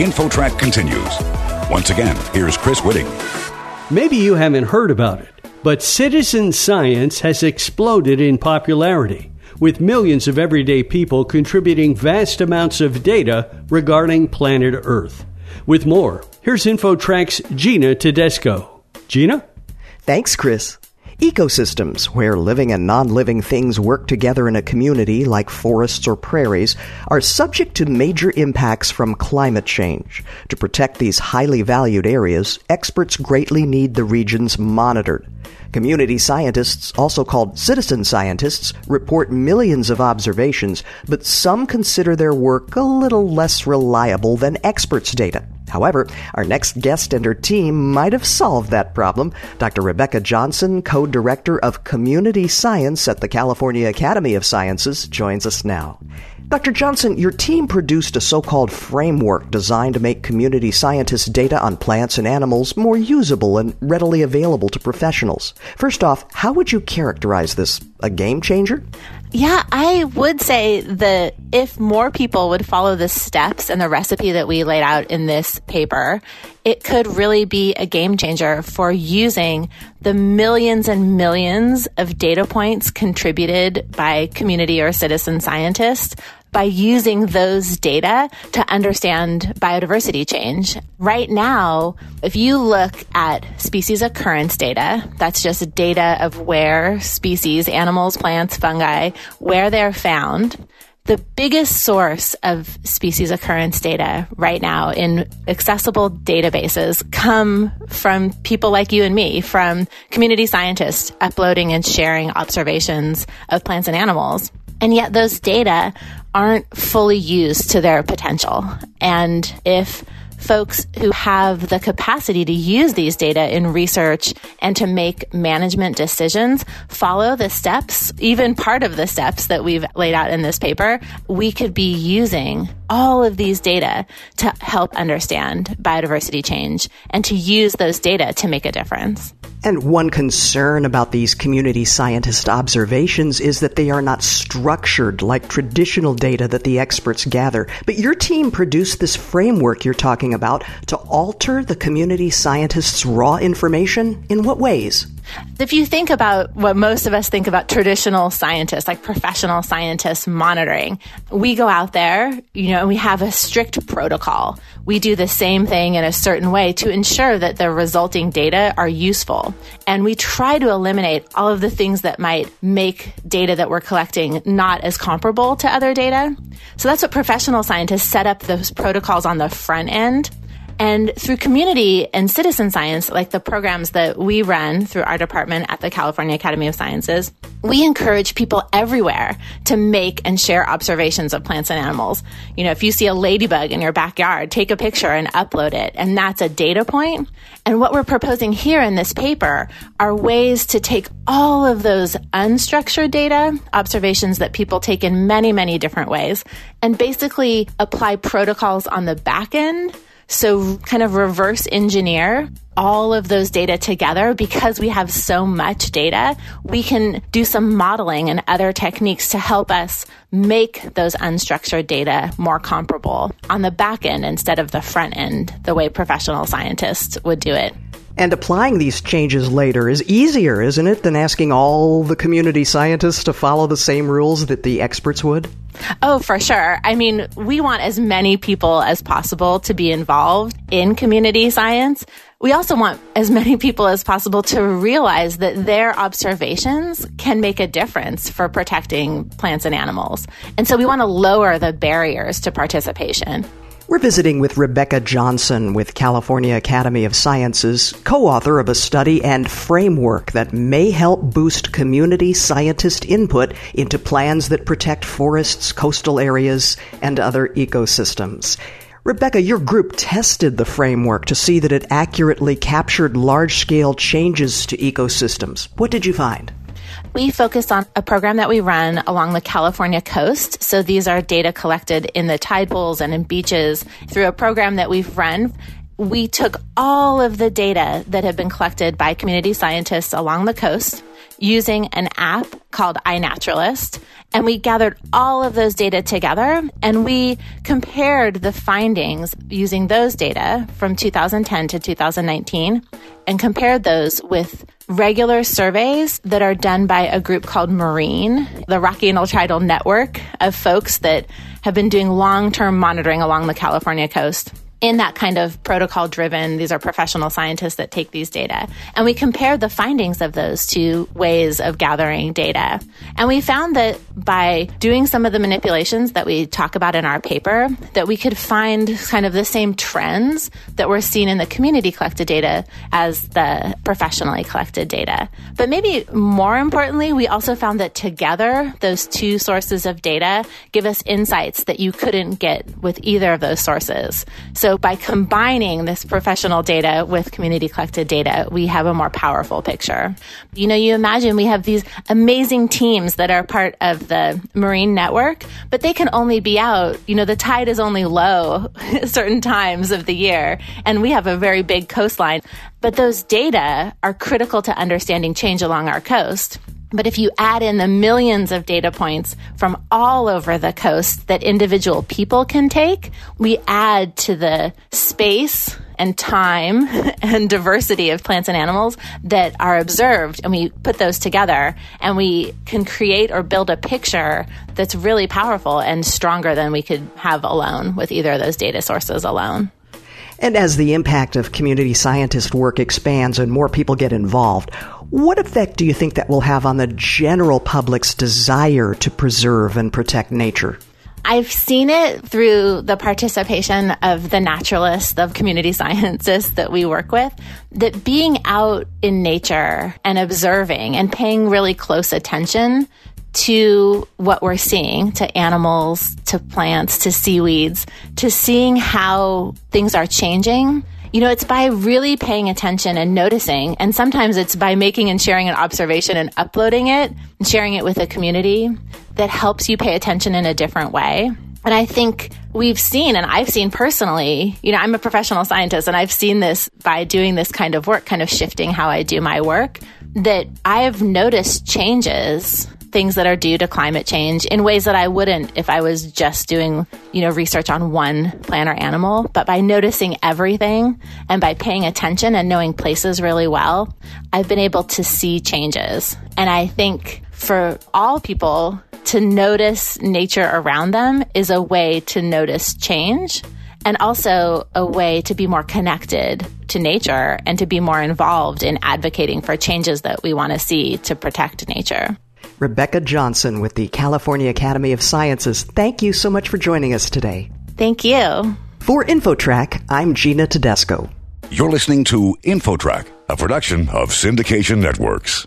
InfoTrack continues. Once again, here's Chris Whitting. Maybe you haven't heard about it, but citizen science has exploded in popularity, with millions of everyday people contributing vast amounts of data regarding planet Earth. With more, here's InfoTrack's Gina Tedesco. Gina? Thanks, Chris. Ecosystems, where living and non living things work together in a community like forests or prairies, are subject to major impacts from climate change. To protect these highly valued areas, experts greatly need the regions monitored. Community scientists, also called citizen scientists, report millions of observations, but some consider their work a little less reliable than experts' data. However, our next guest and her team might have solved that problem. Dr. Rebecca Johnson, co-director of community science at the California Academy of Sciences, joins us now. Dr. Johnson, your team produced a so-called framework designed to make community scientists' data on plants and animals more usable and readily available to professionals. First off, how would you characterize this? A game changer? Yeah, I would say that if more people would follow the steps and the recipe that we laid out in this paper, it could really be a game changer for using the millions and millions of data points contributed by community or citizen scientists by using those data to understand biodiversity change. Right now, if you look at species occurrence data, that's just data of where species, animals, plants, fungi, where they're found. The biggest source of species occurrence data right now in accessible databases come from people like you and me, from community scientists uploading and sharing observations of plants and animals. And yet those data aren't fully used to their potential. And if folks who have the capacity to use these data in research and to make management decisions follow the steps, even part of the steps that we've laid out in this paper, we could be using all of these data to help understand biodiversity change and to use those data to make a difference. And one concern about these community scientist observations is that they are not structured like traditional data that the experts gather. But your team produced this framework you're talking about to alter the community scientists' raw information? In what ways? If you think about what most of us think about traditional scientists, like professional scientists monitoring, we go out there, you know, and we have a strict protocol. We do the same thing in a certain way to ensure that the resulting data are useful. And we try to eliminate all of the things that might make data that we're collecting not as comparable to other data. So that's what professional scientists set up those protocols on the front end and through community and citizen science, like the programs that we run through our department at the California Academy of Sciences, we encourage people everywhere to make and share observations of plants and animals. You know, if you see a ladybug in your backyard, take a picture and upload it. And that's a data point. And what we're proposing here in this paper are ways to take all of those unstructured data, observations that people take in many, many different ways, and basically apply protocols on the back end so kind of reverse engineer all of those data together because we have so much data. We can do some modeling and other techniques to help us make those unstructured data more comparable on the back end instead of the front end, the way professional scientists would do it. And applying these changes later is easier, isn't it, than asking all the community scientists to follow the same rules that the experts would? Oh, for sure. I mean, we want as many people as possible to be involved in community science. We also want as many people as possible to realize that their observations can make a difference for protecting plants and animals. And so we want to lower the barriers to participation. We're visiting with Rebecca Johnson with California Academy of Sciences, co-author of a study and framework that may help boost community scientist input into plans that protect forests, coastal areas, and other ecosystems. Rebecca, your group tested the framework to see that it accurately captured large scale changes to ecosystems. What did you find? We focus on a program that we run along the California coast. So these are data collected in the tide pools and in beaches through a program that we've run we took all of the data that had been collected by community scientists along the coast using an app called iNaturalist. And we gathered all of those data together and we compared the findings using those data from 2010 to 2019 and compared those with regular surveys that are done by a group called Marine, the Rocky and Intertidal Network of folks that have been doing long term monitoring along the California coast in that kind of protocol driven, these are professional scientists that take these data. And we compared the findings of those two ways of gathering data. And we found that by doing some of the manipulations that we talk about in our paper, that we could find kind of the same trends that were seen in the community collected data as the professionally collected data. But maybe more importantly, we also found that together, those two sources of data give us insights that you couldn't get with either of those sources. So so by combining this professional data with community collected data, we have a more powerful picture. You know, you imagine we have these amazing teams that are part of the marine network, but they can only be out, you know, the tide is only low certain times of the year, and we have a very big coastline. But those data are critical to understanding change along our coast. But if you add in the millions of data points from all over the coast that individual people can take, we add to the space and time and diversity of plants and animals that are observed. And we put those together and we can create or build a picture that's really powerful and stronger than we could have alone with either of those data sources alone. And as the impact of community scientist work expands and more people get involved, what effect do you think that will have on the general public's desire to preserve and protect nature? I've seen it through the participation of the naturalists, of community scientists that we work with, that being out in nature and observing and paying really close attention to what we're seeing, to animals, to plants, to seaweeds, to seeing how things are changing. You know, it's by really paying attention and noticing. And sometimes it's by making and sharing an observation and uploading it and sharing it with a community that helps you pay attention in a different way. And I think we've seen, and I've seen personally, you know, I'm a professional scientist and I've seen this by doing this kind of work, kind of shifting how I do my work, that I've noticed changes things that are due to climate change in ways that I wouldn't if I was just doing, you know, research on one plant or animal. But by noticing everything and by paying attention and knowing places really well, I've been able to see changes. And I think for all people to notice nature around them is a way to notice change and also a way to be more connected to nature and to be more involved in advocating for changes that we want to see to protect nature. Rebecca Johnson with the California Academy of Sciences, thank you so much for joining us today. Thank you. For InfoTrack, I'm Gina Tedesco. You're listening to InfoTrack, a production of Syndication Networks.